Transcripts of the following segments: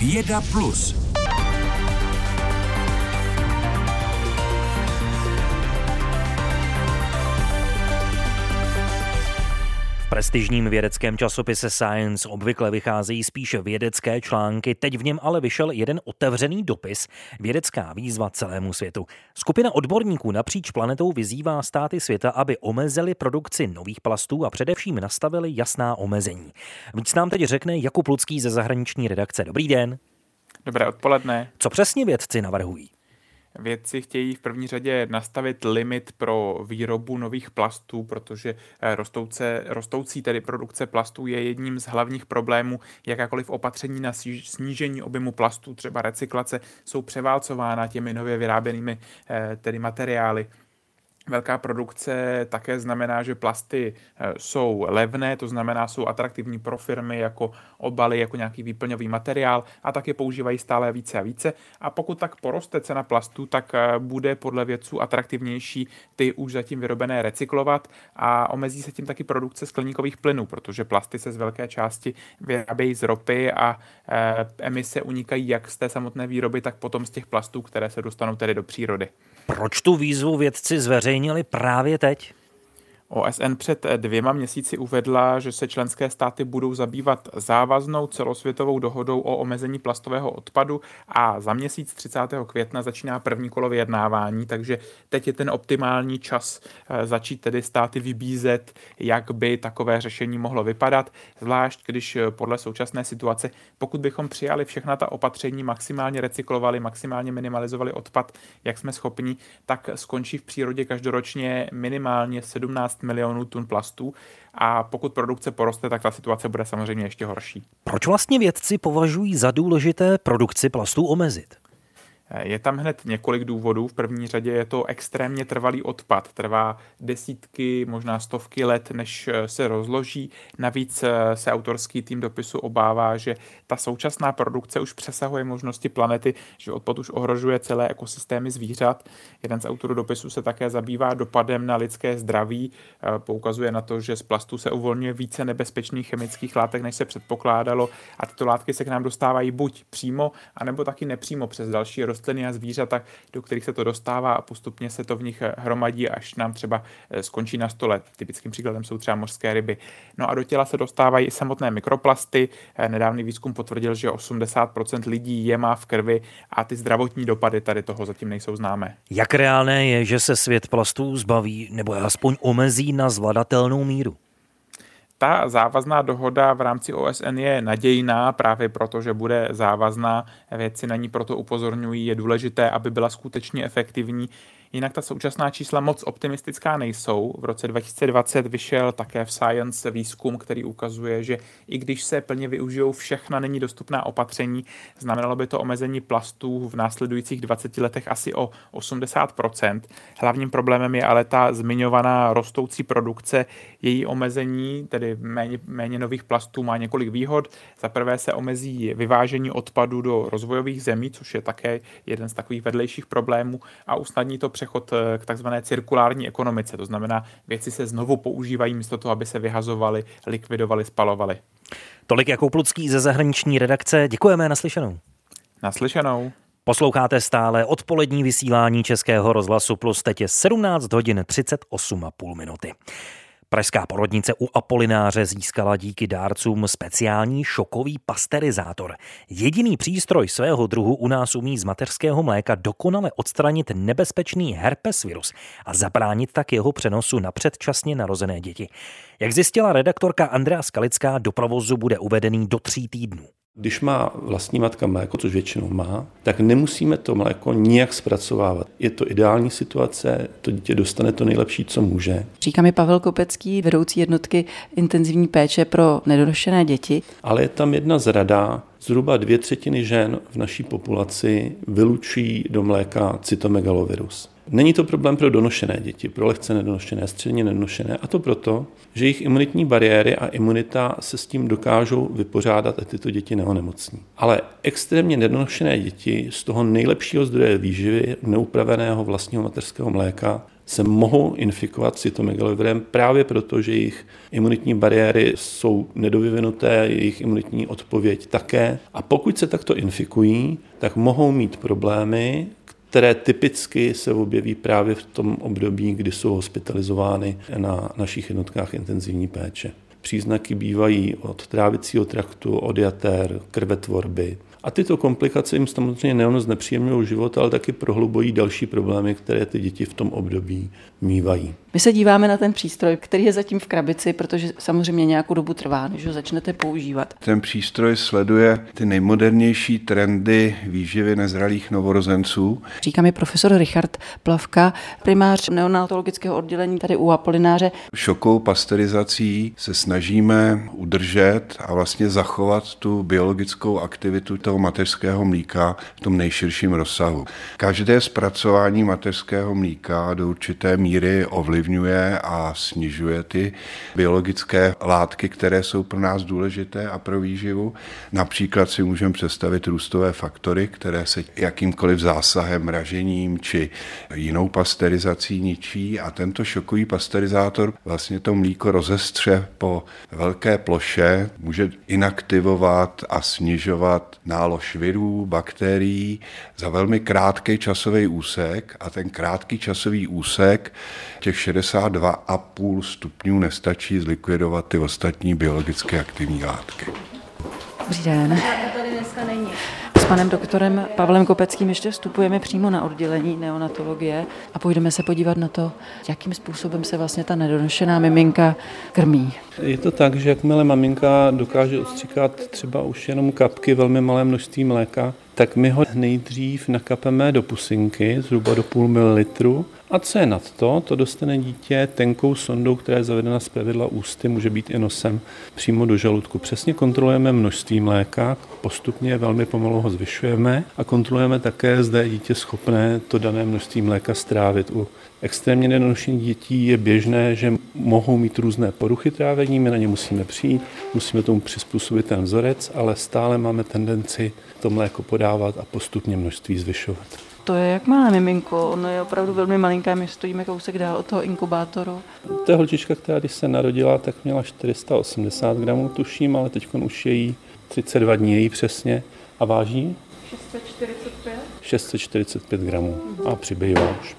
Věda Plus. Prestižním vědeckém časopise Science obvykle vycházejí spíše vědecké články, teď v něm ale vyšel jeden otevřený dopis, vědecká výzva celému světu. Skupina odborníků napříč planetou vyzývá státy světa, aby omezili produkci nových plastů a především nastavili jasná omezení. Víc nám teď řekne Jakub Lucký ze zahraniční redakce. Dobrý den. Dobré odpoledne. Co přesně vědci navrhují? Vědci chtějí v první řadě nastavit limit pro výrobu nových plastů, protože eh, rostouce, rostoucí tedy produkce plastů je jedním z hlavních problémů. Jakákoliv opatření na snížení objemu plastů, třeba recyklace, jsou převálcována těmi nově vyráběnými eh, tedy materiály. Velká produkce také znamená, že plasty eh, jsou levné, to znamená, jsou atraktivní pro firmy jako obaly, jako nějaký výplňový materiál a taky používají stále více a více. A pokud tak poroste cena plastů, tak eh, bude podle vědců atraktivnější ty už zatím vyrobené recyklovat a omezí se tím taky produkce skleníkových plynů, protože plasty se z velké části vyrábějí z ropy a eh, emise unikají jak z té samotné výroby, tak potom z těch plastů, které se dostanou tedy do přírody. Proč tu výzvu vědci zveřejnili právě teď? OSN před dvěma měsíci uvedla, že se členské státy budou zabývat závaznou celosvětovou dohodou o omezení plastového odpadu a za měsíc 30. května začíná první kolo vyjednávání, takže teď je ten optimální čas eh, začít tedy státy vybízet, jak by takové řešení mohlo vypadat, zvlášť když eh, podle současné situace, pokud bychom přijali všechna ta opatření, maximálně recyklovali, maximálně minimalizovali odpad, jak jsme schopni, tak skončí v přírodě každoročně minimálně 17 milionů tun plastů a pokud produkce poroste, tak ta situace bude samozřejmě ještě horší. Proč vlastně vědci považují za důležité produkci plastů omezit? Je tam hned několik důvodů. V první řadě je to extrémně trvalý odpad. Trvá desítky, možná stovky let, než eh, se rozloží. Navíc eh, se autorský tým dopisu obává, že ta současná produkce už přesahuje možnosti planety, že odpad už ohrožuje celé ekosystémy zvířat. Jeden z autorů dopisu se také zabývá dopadem na lidské zdraví. Eh, poukazuje na to, že z plastu se uvolňuje více nebezpečných chemických látek, než se předpokládalo a tyto látky se k nám dostávají buď přímo, anebo taky nepřímo přes další a zvířata, do kterých se to dostává a postupně se to v nich hromadí, až nám třeba eh, skončí na stole. Typickým příkladem jsou třeba mořské ryby. No a do těla se dostávají i samotné mikroplasty. Eh, nedávný výzkum potvrdil, že 80% lidí je má v krvi a ty zdravotní dopady tady toho zatím nejsou známé. Jak reálné je, že se svět plastů zbaví nebo aspoň omezí na zvladatelnou míru? Ta závazná dohoda v rámci OSN je nadějná právě proto, že bude závazná. Věci na ní proto upozorňují. Je důležité, aby byla skutečně efektivní. Jinak ta současná čísla moc optimistická nejsou. V roce 2020 vyšel také v Science výzkum, který ukazuje, že i když se plně využijou všechna není dostupná opatření, znamenalo by to omezení plastů v následujících 20 letech asi o 80%. Hlavním problémem je ale ta zmiňovaná rostoucí produkce. Její omezení, tedy méně, méně nových plastů, má několik výhod. Za prvé se omezí vyvážení odpadu do rozvojových zemí, což je také jeden z takových vedlejších problémů a usnadní to přechod eh, k takzvané cirkulární ekonomice. To znamená, věci se znovu používají místo toho, aby se vyhazovaly, likvidovaly, spalovaly. Tolik jako Plucký ze zahraniční redakce. Děkujeme naslyšenou. Naslyšenou. Posloucháte stále odpolední vysílání Českého rozhlasu Plus, teď je 17 hodin 38,5 minuty. Pražská porodnice u Apolináře získala díky dárcům speciální šokový pasterizátor. Jediný přístroj svého druhu u nás umí z mateřského mléka dokonale odstranit nebezpečný herpes virus a zabránit tak jeho přenosu na předčasně narozené děti. Jak zjistila redaktorka Andrea Skalická, do provozu bude uvedený do tří týdnů. Když má vlastní matka mléko, což většinou má, tak nemusíme to mléko nijak zpracovávat. Je to ideální situace, to dítě dostane to nejlepší, co může. Říká mi Pavel Kopecký, vedoucí jednotky intenzivní péče pro nedonošené děti. Ale je tam jedna zrada, Zhruba dvě třetiny žen v naší populaci vylučují do mléka cytomegalovirus. Není to problém pro donošené děti, pro lehce nedonošené, středně nedonošené, a to proto, že jejich imunitní bariéry a imunita se s tím dokážou vypořádat a tyto děti neonemocní. Ale extrémně nedonošené děti z toho nejlepšího zdroje výživy neupraveného vlastního mateřského mléka se mohou infikovat cytomegalovirem právě proto, že jejich imunitní bariéry jsou nedovyvinuté, jejich imunitní odpověď také. A pokud se takto infikují, tak mohou mít problémy, které typicky se objeví právě v tom období, kdy jsou hospitalizovány na našich jednotkách intenzivní péče. Příznaky bývají od trávicího traktu, od jater, krvetvorby, a tyto komplikace jim samozřejmě nejen znepříjemňují život, ale taky prohlubují další problémy, které ty děti v tom období mývají. My se díváme na ten přístroj, který je zatím v krabici, protože samozřejmě nějakou dobu trvá, než ho začnete používat. Ten přístroj sleduje ty nejmodernější trendy výživy nezralých novorozenců. Říká mi profesor Richard Plavka, primář neonatologického oddělení tady u Apolináře. Šokou pasterizací se snažíme udržet a vlastně zachovat tu biologickou aktivitu toho mateřského mlíka v tom nejširším rozsahu. Každé zpracování mateřského mlíka do určité míry ovlivňuje a snižuje ty biologické látky, které jsou pro nás důležité a pro výživu. Například si můžeme představit růstové faktory, které se jakýmkoliv zásahem, ražením či jinou pasterizací ničí a tento šokový pasterizátor vlastně to mlíko rozestře po velké ploše, může inaktivovat a snižovat nálož virů, bakterií za velmi krátký časový úsek a ten krátký časový úsek těch 62,5 stupňů nestačí zlikvidovat ty ostatní biologicky aktivní látky. Dobrý den. tady dneska není panem doktorem Pavlem Kopeckým ještě vstupujeme přímo na oddělení neonatologie a půjdeme se podívat na to, jakým způsobem se vlastně ta nedonošená miminka krmí. Je to tak, že jakmile maminka dokáže odstříkat třeba už jenom kapky, velmi malé množství mléka, tak my ho nejdřív nakapeme do pusinky, zhruba do půl mililitru, a co je nad to, to dostane dítě tenkou sondou, která je zavedena z pravidla ústy, může být i nosem přímo do žaludku. Přesně kontrolujeme množství mléka, postupně velmi pomalu ho zvyšujeme a kontrolujeme také, zda je dítě schopné to dané množství mléka strávit. U extrémně nedonošených dětí je běžné, že mohou mít různé poruchy trávení, my na ně musíme přijít, musíme tomu přizpůsobit ten vzorec, ale stále máme tendenci to mléko podávat a postupně množství zvyšovat. To je jak malé miminko, ono je opravdu velmi malinké, my stojíme kousek dál od toho inkubátoru. To je holčička, která když se narodila, tak měla 480 gramů, tuším, ale teď už je jí 32 dní její přesně a váží 645? 645 gramů a přibývá už.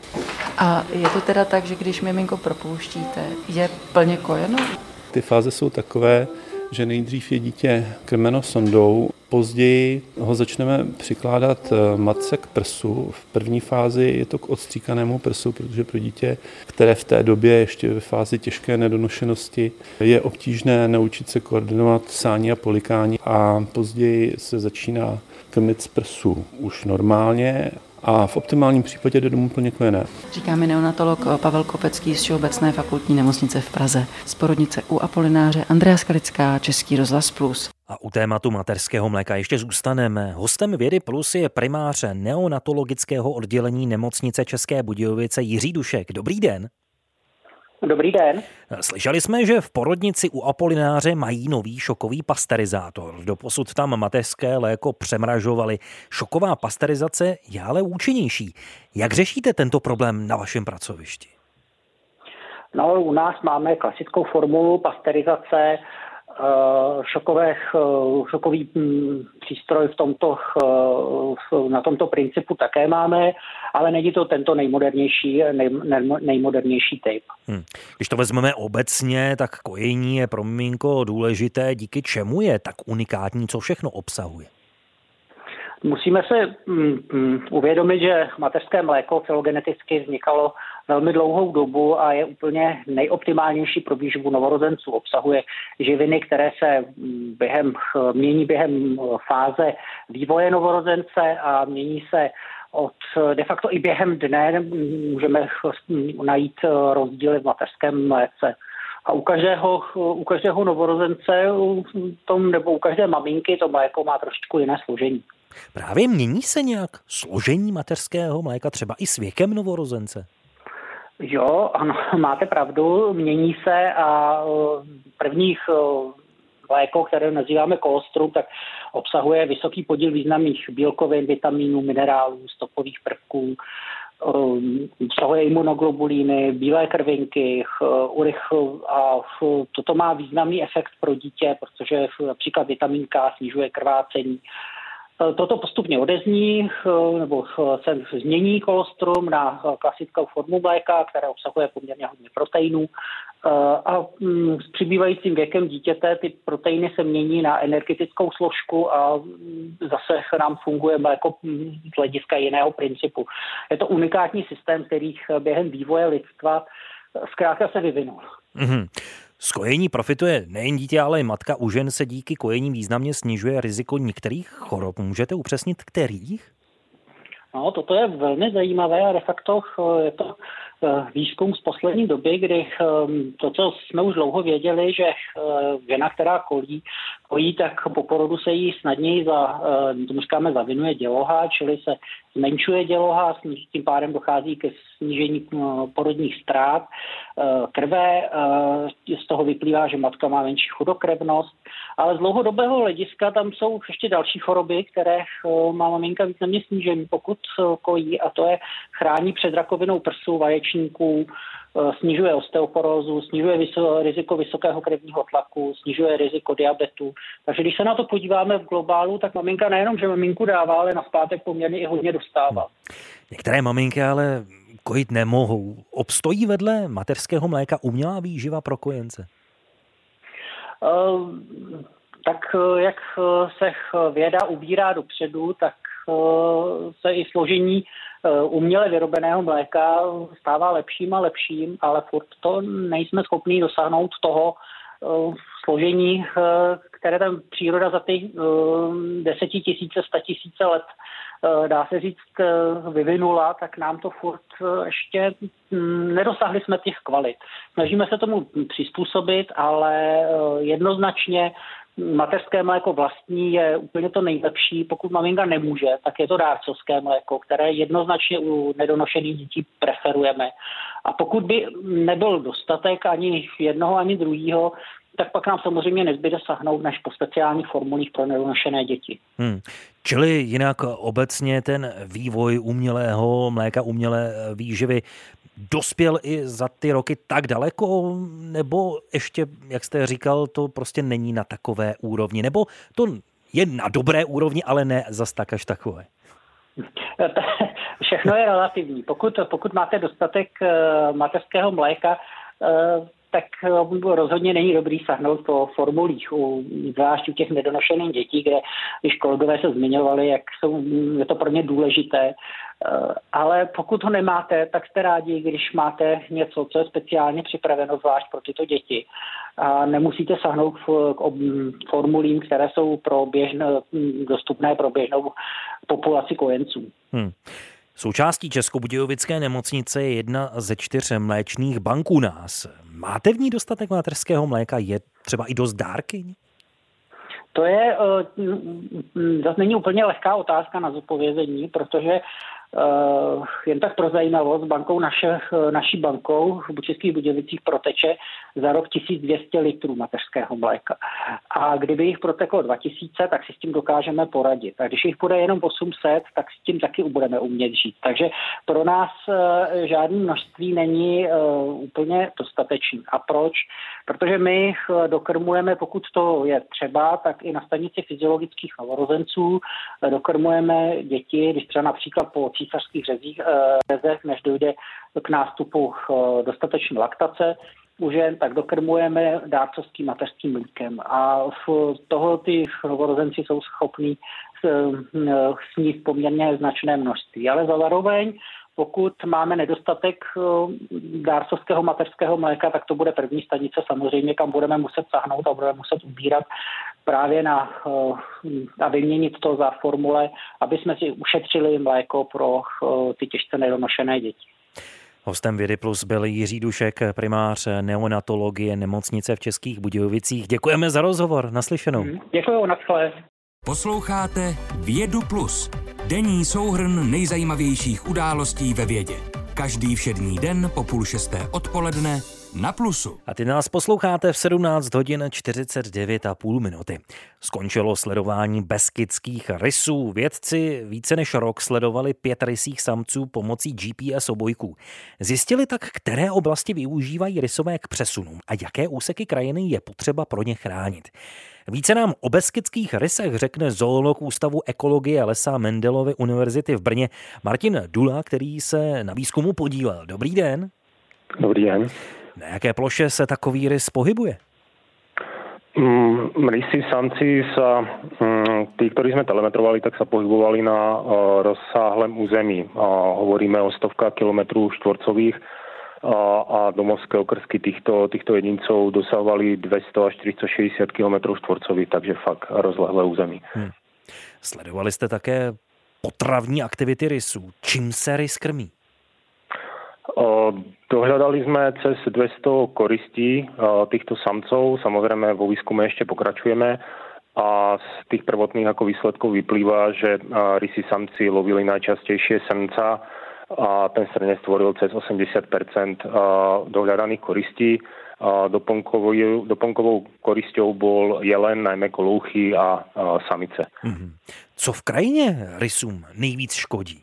A je to teda tak, že když miminko propouštíte, je plně kojeno? Ty fáze jsou takové, že nejdřív je dítě krmeno sondou, později ho začneme přikládat eh, matce k prsu. V první fázi je to k odstříkanému prsu, protože pro dítě, které v té době ještě ve fázi těžké nedonošenosti, je obtížné naučit se koordinovat sání a polikání a později se začíná krmit z prsu už normálně a v optimálním případě jde domů plně kojené. Říká mi neonatolog Pavel Kopecký z Všeobecné fakultní nemocnice v Praze. Z porodnice u Apolináře Andrea Skalická, Český rozhlas Plus. A u tématu materského mléka ještě zůstaneme. Hostem Vědy Plus je primáře neonatologického oddělení nemocnice České Budějovice Jiří Dušek. Dobrý den. Dobrý den. Slyšeli jsme, že v porodnici u Apolináře mají nový šokový pasterizátor. Doposud tam mateřské léko přemražovali. Šoková pasterizace je ale účinnější. Jak řešíte tento problém na vašem pracovišti? No, u nás máme klasickou formulu pasterizace, šokových, eh, šokový hm, přístroj v tomto, eh, na tomto principu také máme, ale není to tento nejmodernější, nej, nejmodernější typ. Hmm. Když to vezmeme obecně, tak kojení je pro miminko důležité, díky čemu je tak unikátní, co všechno obsahuje? Musíme se mm, mm, uvědomit, že mateřské mléko filogeneticky vznikalo velmi dlouhou dobu a je úplně nejoptimálnější pro výživu novorozenců. Obsahuje živiny, které se mm, během, mění během fáze vývoje novorozence a mění se od de facto i během dne. Můžeme najít rozdíly v mateřském mléce. A u každého, u každého novorozence tom, nebo u každé maminky to mléko má trošičku jiné složení. Právě mění se nějak složení mateřského mléka třeba i s věkem novorozence? Jo, ano, máte pravdu, mění se a prvních mléko, které nazýváme kolostrum, tak obsahuje vysoký podíl významných bílkovin, vitaminů, minerálů, stopových prvků. obsahuje imunoglobulíny, bílé krvinky, urychl a toto má významný efekt pro dítě, protože například vitamin K snižuje krvácení. Toto postupně odezní nebo se změní kolostrum na klasickou formu mléka, která obsahuje poměrně hodně proteinů Eh, a mm, s přibývajícím věkem dítěte ty proteiny se mění na energetickou složku a mm, zase nám funguje jako mm, z hlediska jiného principu. Je to unikátní systém, který během vývoje lidstva eh, zkrátka se vyvinul. Mm-hmm. Z kojení profituje nejen dítě, ale i matka. U žen se díky kojení významně snižuje riziko některých chorob. Můžete upřesnit kterých? No, toto je velmi zajímavé a de facto eh, je to Eh, výzkum z poslední doby, kdy ehm, to, co jsme už dlouho věděli, že eh, žena, která kolí, kojí, tak po porodu se jí snadněji za, eh, tomu říkáme, zavinuje děloha, čili se zmenšuje děloha, tím pádem dochází ke snížení porodních ztrát krve, z toho vyplývá, že matka má menší chudokrevnost, ale z dlouhodobého hlediska tam jsou ještě další choroby, které má maminka významně snížení, pokud kojí, a to je chrání před rakovinou prsu, vaječníků, eh, snižuje osteoporózu, snižuje riziko vysokého krevního tlaku, snižuje riziko diabetu. Takže když se na to podíváme v globálu, tak maminka nejenom, že maminku dává, ale na zpátek poměrně i hodně dostává. Některé maminky ale kojit nemohou. Obstojí vedle mateřského mléka umělá výživa pro kojence? Uh, tak eh, jak se věda ubírá dopředu, tak se i složení Eh, uměle vyrobeného mléka stává lepším a lepším, ale furt to nejsme schopni dosáhnout toho eh, složení, eh, které tam příroda za ty desetitisíce, tisíce let dá se říct, vyvinula, tak nám to furt ještě hm, nedosáhli jsme těch kvalit. Snažíme se tomu přizpůsobit, ale jednoznačně mateřské mléko vlastní je úplně to nejlepší. Pokud maminka nemůže, tak je to dárcovské mléko, které jednoznačně u nedonošených dětí preferujeme. A pokud by nebyl dostatek ani jednoho, ani druhého, tak pak nám samozřejmě nezbyde sahnout než po speciálních formulích pro nedonošené děti. Hmm. Čili jinak obecně ten vývoj umělého mléka, umělé výživy dospěl i za ty roky tak daleko, nebo ještě, jak jste říkal, to prostě není na takové úrovni, nebo to je na dobré úrovni, ale ne zas tak až takové? Všechno je relativní. Pokud, pokud máte dostatek uh, mateřského mléka, uh, tak eh, rozhodně není dobrý sahnout po formulích, u, zvlášť u těch nedonošených dětí, kde když kolegové se zmiňovali, jak jsou, je to pro ně důležité. Eh, ale pokud ho nemáte, tak jste rádi, když máte něco, co je speciálně připraveno zvlášť pro tyto děti. A nemusíte sahnout k formulím, které jsou pro běžné, dostupné pro běžnou populaci kojenců. Hmm. Součástí Českobudějovické nemocnice je jedna ze čtyř mléčných banků nás. Máte v ní dostatek materského mléka? Je třeba i dost dárky? To je, uh, zase není úplně lehká otázka na zodpovězení, protože jen tak pro zajímavost, bankou naše, naší bankou v Českých Budějovicích proteče za rok 1200 litrů mateřského mléka. A kdyby jich proteklo 2000, tak si s tím dokážeme poradit. A když jich bude jenom 800, tak s tím taky budeme umět žít. Takže pro nás uh, žádné množství není úplně dostatečný. A proč? Protože my dokrmujeme, pokud to je třeba, tak i na stanici fyziologických novorozenců dokrmujeme děti, když třeba například po císařských řezích, eh, řezech, než dojde k nástupu eh, dostatečné laktace u žen, tak dokrmujeme dárcovským mateřským mlíkem. A v toho ty novorozenci jsou schopní eh, sníst poměrně značné množství. Ale zároveň pokud máme nedostatek dárcovského mateřského mléka, tak to bude první stanice samozřejmě, kam budeme muset sahnout a budeme muset ubírat právě na, a vyměnit to za formule, aby jsme si ušetřili mléko pro ty těžce nedonošené děti. Hostem Vědy Plus byl Jiří Dušek, primář neonatologie nemocnice v Českých Budějovicích. Děkujeme za rozhovor. Naslyšenou. Mhm. Děkuji, nadchle. Posloucháte Vědu Plus. Denní souhrn nejzajímavějších událostí ve vědě. Každý všední den po půl šesté odpoledne na Plusu. A ty nás posloucháte v 17 hodin 49 a půl minuty. Skončilo sledování beskidských rysů. Vědci více než rok sledovali pět rysích samců pomocí GPS obojků. Zjistili tak, které oblasti využívají rysové k přesunům a jaké úseky krajiny je potřeba pro ně chránit. Více nám o beskidských rysech řekne zoolog Ústavu ekologie lesa Mendelovy univerzity v Brně Martin Dula, který se na výzkumu podílel. Dobrý den. Dobrý den. Na jaké ploše se takový rys pohybuje? Mm, rysy, samci sa, mm, tí, ktorí sme telemetrovali, tak sa pohybovali na uh, rozsáhlém území. Uh, hovoríme o stovkách kilometrů štvorcových uh, a domovské okrsky týchto, týchto jedincov dosahovali 200 až 460 km štvorcových, takže fakt rozlehlé území. Hmm. Sledovali jste také potravní aktivity rysů. Čím se rys krmí? Dohľadali sme cez 200 koristí týchto samcov. Samozrejme vo výskume ešte pokračujeme a z tých prvotných ako výsledkov vyplýva, že rysy samci lovili najčastejšie srnca a ten srnec stvoril cez 80% dohľadaných koristí. Doplnkovou, doplnkovou korisťou bol jelen, najmä kolouchy a samice. Mm-hmm. Co v krajině rysům nejvíc škodí?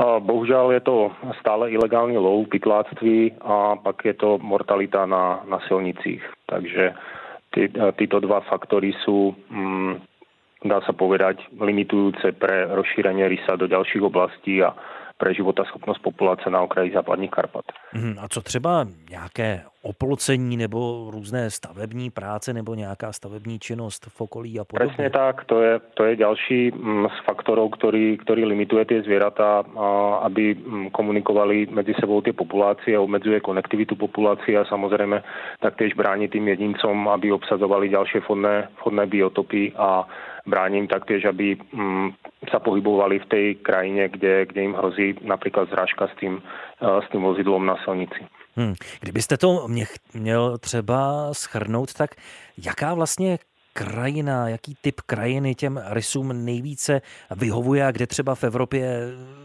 Bohužiaľ je to stále ilegálny lov, pytláctví a pak je to mortalita na, na silnicích. Takže tí, títo dva faktory sú, mm, dá sa povedať, limitujúce pre rozšírenie rysa do ďalších oblastí a pre schopnost populace na okraji západních Karpat. Mhm, a co třeba nějaké oplocení nebo různé stavební práce nebo nějaká stavební činnost v okolí a podobně? Presne tak, to je, to je ďalší mm, z faktorov, ktorý, ktorý limituje tie zvieratá, aby mm, komunikovali medzi sebou tie populácie, obmedzuje konektivitu populácie a samozrejme taktiež bráni tým jedincom, aby obsadzovali ďalšie vhodné, vhodné biotopy a bránim taktiež, aby mm, sa pohybovali v tej krajine, kde, kde im hrozí napríklad zrážka s eh, s tým vozidlom na silnici. Hmm. Kdybyste to mě, měl třeba schrnout, tak jaká vlastně krajina, jaký typ krajiny těm rysům nejvíce vyhovuje a kde třeba v Evropě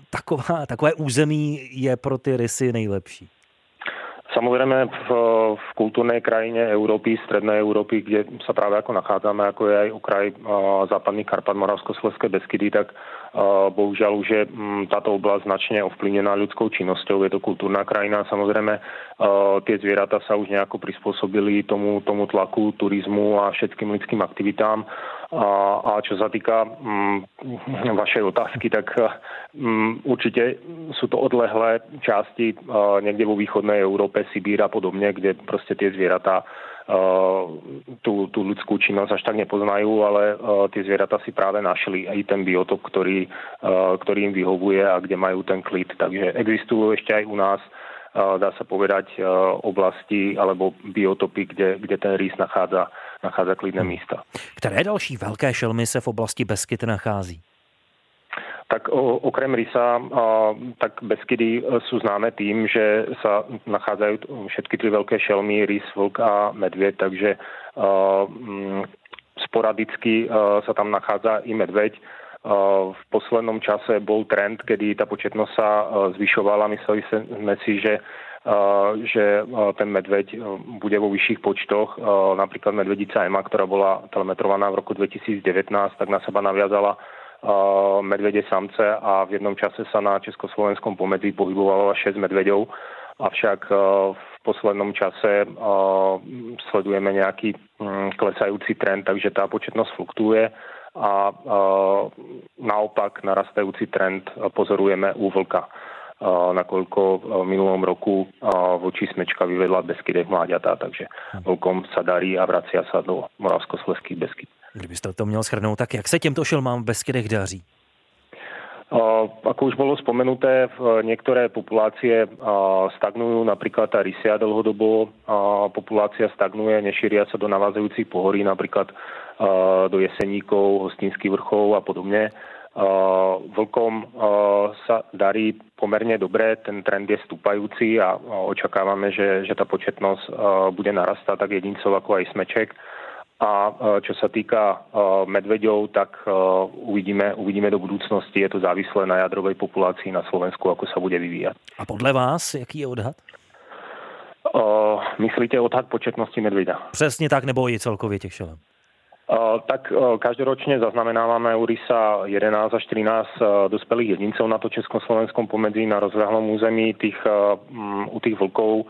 taková, takové území je pro ty rysy nejlepší? Samozrejme v, v kultúrnej krajine Európy, strednej Európy, kde sa práve ako nachádzame, ako je aj okraj západných Karpat, Moravsko-Slovenské Beskydy, tak bohužiaľ už je táto oblasť značne ovplyvnená ľudskou činnosťou. Je to kultúrna krajina. Samozrejme tie zvieratá sa už nejako prispôsobili tomu, tomu tlaku, turizmu a všetkým ľudským aktivitám a, a čo sa týka mm, vašej otázky, tak mm, určite sú to odlehlé časti uh, niekde vo východnej Európe, Sibír a podobne, kde tie zvieratá uh, tú, tú ľudskú činnosť až tak nepoznajú, ale uh, tie zvieratá si práve našli aj ten biotop, ktorý, uh, ktorý im vyhovuje a kde majú ten klid. Takže existujú ešte aj u nás dá sa povedať, oblasti alebo biotopy, kde, kde ten rýs nachádza nachádza klidné hmm. místa. Které další velké šelmy se v oblasti Beskyt nachází? Tak okrem rysa, tak Beskydy sú známe tým, že sa nachádzajú všetky tri veľké šelmy, rys, vlk a medvěd, takže a, m, sporadicky a, sa tam nachádza i medveď. V poslednom čase bol trend, kedy tá početnosť sa zvyšovala. Mysleli sme si, že že ten medveď bude vo vyšších počtoch. Napríklad medvedica Ema, ktorá bola telemetrovaná v roku 2019, tak na seba naviazala medvede samce a v jednom čase sa na československom pomedzi pohybovalo 6 medveďov. Avšak v poslednom čase sledujeme nejaký mm, klesajúci trend, takže tá početnosť fluktuje a naopak narastajúci trend pozorujeme u vlka nakoľko v minulom roku voči smečka vyvedla Beskydech mláďatá, takže vlkom sa darí a vracia sa do moravskosleských Beskyt. Kdybyste to měl shrnout, tak jak se těmto šelmám v Beskydech daří? Ako už bolo spomenuté, niektoré populácie stagnujú, napríklad tá rysia dlhodobo populácia stagnuje, nešíria sa do navázajúcich pohorí, napríklad do Jeseníkov, Hostinských vrchov a podobne. Vlkom sa darí pomerne dobre, ten trend je stúpajúci a očakávame, že, že tá početnosť bude narastať tak jedincov ako aj smeček. A čo sa týka medveďov, tak uvidíme, uvidíme do budúcnosti. Je to závislé na jadrovej populácii na Slovensku, ako sa bude vyvíjať. A podle vás, jaký je odhad? Uh, myslíte odhad početnosti medvěda? Přesně tak, nebo i celkově těch šelem? Uh, tak uh, každoročne zaznamenávame u RISA 11 až 13 uh, dospelých jedincov na to československom pomedzi na rozľahlom území. Tých, um, u tých vlkov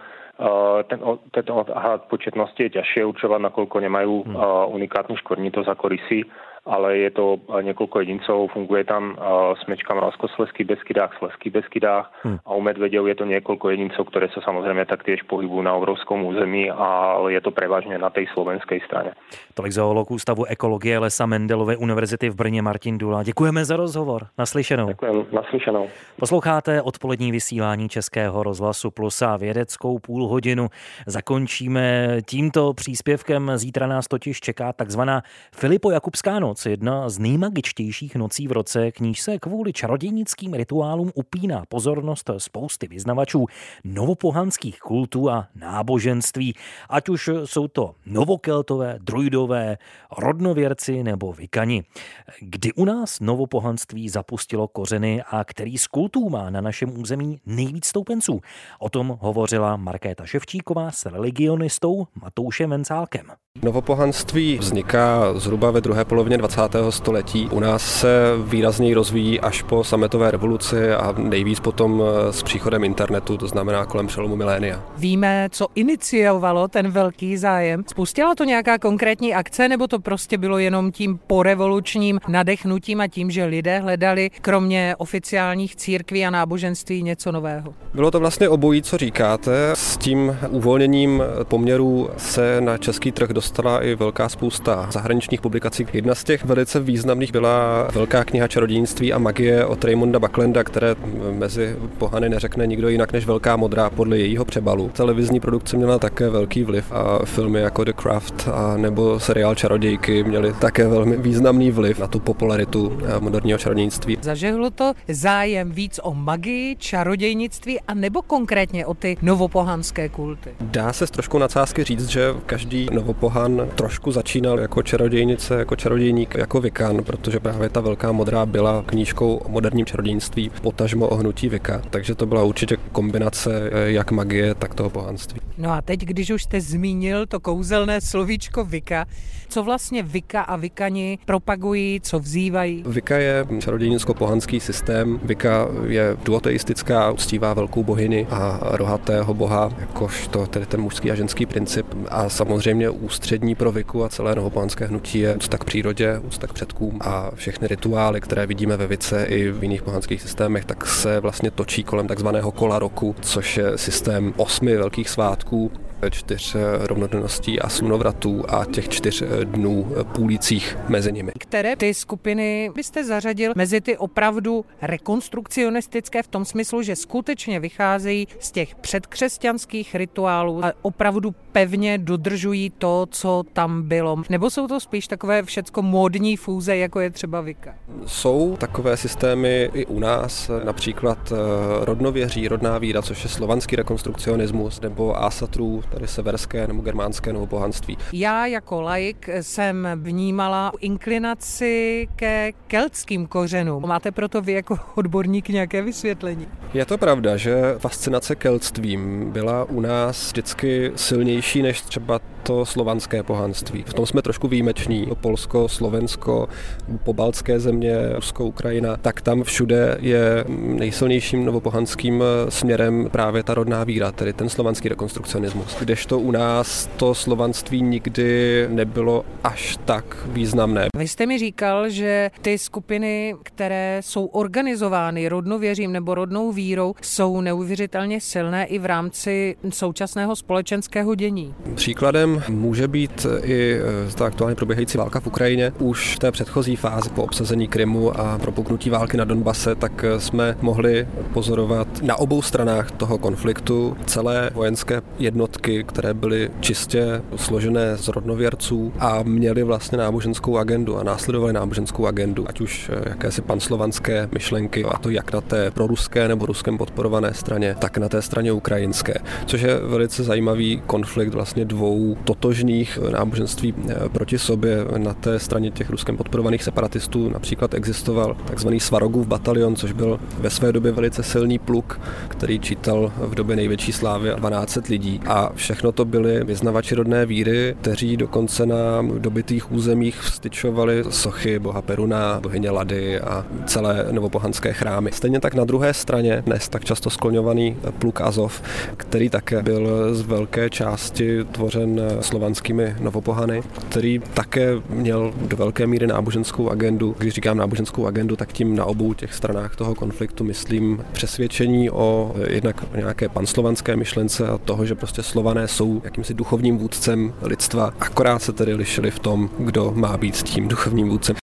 ten, ten odhad početnosti je ťažšie určovať, nakoľko nemajú hmm. unikátnu škvrnitosť ako rysy ale je to několik jedinců, funguje tam smečka Moravskosleský Beskydách, Sleský Beskydách hmm. a u medvedov je to několik jedinců, které se samozřejmě taktiež pohybují na obrovskom území, ale je to převážně na té slovenské straně. Tolik zoolog Ústavu ekologie Lesa Mendelové univerzity v Brně Martin Dula. Děkujeme za rozhovor. Naslyšenou. Děkujeme. Naslyšenou. Posloucháte odpolední vysílání Českého rozhlasu Plus a vědeckou půl hodinu. Zakončíme tímto příspěvkem. Zítra nás totiž čeká takzvaná Filipo Jakubská noc noc, jedna z nejmagičtějších nocí v roce, k níž se kvůli čarodějnickým rituálům upíná pozornost spousty vyznavačů novopohanských kultů a náboženství, ať už jsou to novokeltové, druidové, rodnověrci nebo vikani. Kdy u nás novopohanství zapustilo kořeny a který z kultů má na našem území nejvíc stoupenců? O tom hovořila Markéta Ševčíková s religionistou Matoušem Vencálkem. Novopohanství vzniká zhruba ve druhé polovině 20. století. U nás se výrazněji rozvíjí až po sametové revoluci a nejvíc potom eh, s příchodem internetu, to znamená kolem přelomu milénia. Víme, co iniciovalo ten velký zájem. Spustila to nějaká konkrétní akce, nebo to prostě bylo jenom tím porevolučním nadechnutím a tím, že lidé hledali kromě oficiálních církví a náboženství něco nového? Bylo to vlastně obojí, co říkáte. S tím uvolněním poměrů se na český trh dostala i velká spousta zahraničních publikací. Jedna z těch velice významných byla velká kniha čarodějnictví a magie od Raymonda Bucklanda, které mezi pohany neřekne nikdo jinak než Velká modrá podle jejího přebalu. Televizní produkce měla také velký vliv a filmy jako The Craft a nebo seriál Čarodějky měly také velmi významný vliv na tu popularitu eh, moderního čarodějnictví. Zažehlo to zájem víc o magii, čarodějnictví a nebo konkrétně o ty novopohanské kulty? Dá se s trošku nadsázky říct, že každý novopohan trošku začínal jako čarodějnice, jako čarodějník, jako Vikan, protože právě ta velká modrá byla knížkou o moderním čarodějnictví, potažmo o hnutí Vika. Takže to byla určitě kombinace eh, jak magie, tak toho pohanství. No a teď, když už jste zmínil to kouzelné slovíčko Vika, co vlastně Vika a Vikani propagují, co vzývají? Vika je čarodějnicko-pohanský systém. Vika je duoteistická, uctívá velkou bohyni a rohatého boha, jakož to tedy ten mužský a ženský princip. A samozřejmě ústřední pro Viku a celé novopohanské hnutí je úcta k přírodě, úcta k předkům a všechny rituály, které vidíme ve Vice i v jiných pohanských systémech, tak se vlastně točí kolem takzvaného kola roku, což je systém osmi velkých svátků, čtyř rovnodenností a slunovratů a těch čtyř dnů půlících mezi nimi. Které ty skupiny byste zařadil mezi ty opravdu rekonstrukcionistické v tom smyslu, že skutečně vycházejí z těch předkřesťanských rituálů a opravdu pevně dodržují to, co tam bylo? Nebo jsou to spíš takové všecko módní fúze, jako je třeba Vika? Jsou takové systémy i u nás, například eh, rodnověří, rodná víra, což je slovanský rekonstrukcionismus, nebo asatrů, tady severské nebo germánské nebo pohanství. Já jako laik jsem vnímala inklinaci ke keltským kořenům. Máte proto vy jako odborník nějaké vysvětlení? Je to pravda, že fascinace keltstvím byla u nás vždycky silnější než třeba to slovanské pohanství. V tom jsme trošku výjimeční. Polsko, Slovensko, pobaltské země, Rusko, Ukrajina, tak tam všude je nejsilnějším novopohanským směrem právě ta rodná víra, tedy ten slovanský rekonstrukcionismus. Kdežto u nás to slovanství nikdy nebylo až tak významné. Vy jste mi říkal, že ty skupiny, které jsou organizovány rodnověřím nebo rodnou vírou, jsou neuvěřitelně silné i v rámci současného společenského dění. Příkladem může být i e, ta aktuálně probíhající válka v Ukrajině. Už v té předchozí fázi po obsazení Krymu a propuknutí války na Donbase, tak e, jsme mohli pozorovat na obou stranách toho konfliktu celé vojenské jednotky, které byly čistě složené z rodnověrců a měly vlastně náboženskou agendu a následovaly náboženskou agendu, ať už e, jakési panslovanské myšlenky, a to jak na té proruské nebo ruskem podporované straně, tak na té straně ukrajinské, což je velice zajímavý konflikt vlastně dvou totožných náboženství proti sobě. Na té straně těch ruskem podporovaných separatistů například existoval takzvaný Svarogův batalion, což byl ve své době velice silný pluk, který čítal v době největší slávy 12 lidí. A všechno to byli vyznavači rodné víry, kteří dokonce na dobitých územích vstyčovali sochy boha Peruna, bohyně Lady a celé novopohanské chrámy. Stejně tak na druhé straně dnes tak často skloňovaný pluk Azov, který také byl z velké části tvořen slovanskými novopohany, který také měl do velké míry náboženskou agendu. Když říkám náboženskou agendu, tak tím na obou těch stranách toho konfliktu myslím přesvědčení o jednak o nějaké panslovanské myšlence a toho, že prostě slované jsou jakýmsi duchovním vůdcem lidstva. Akorát se tedy lišili v tom, kdo má být tím duchovním vůdcem.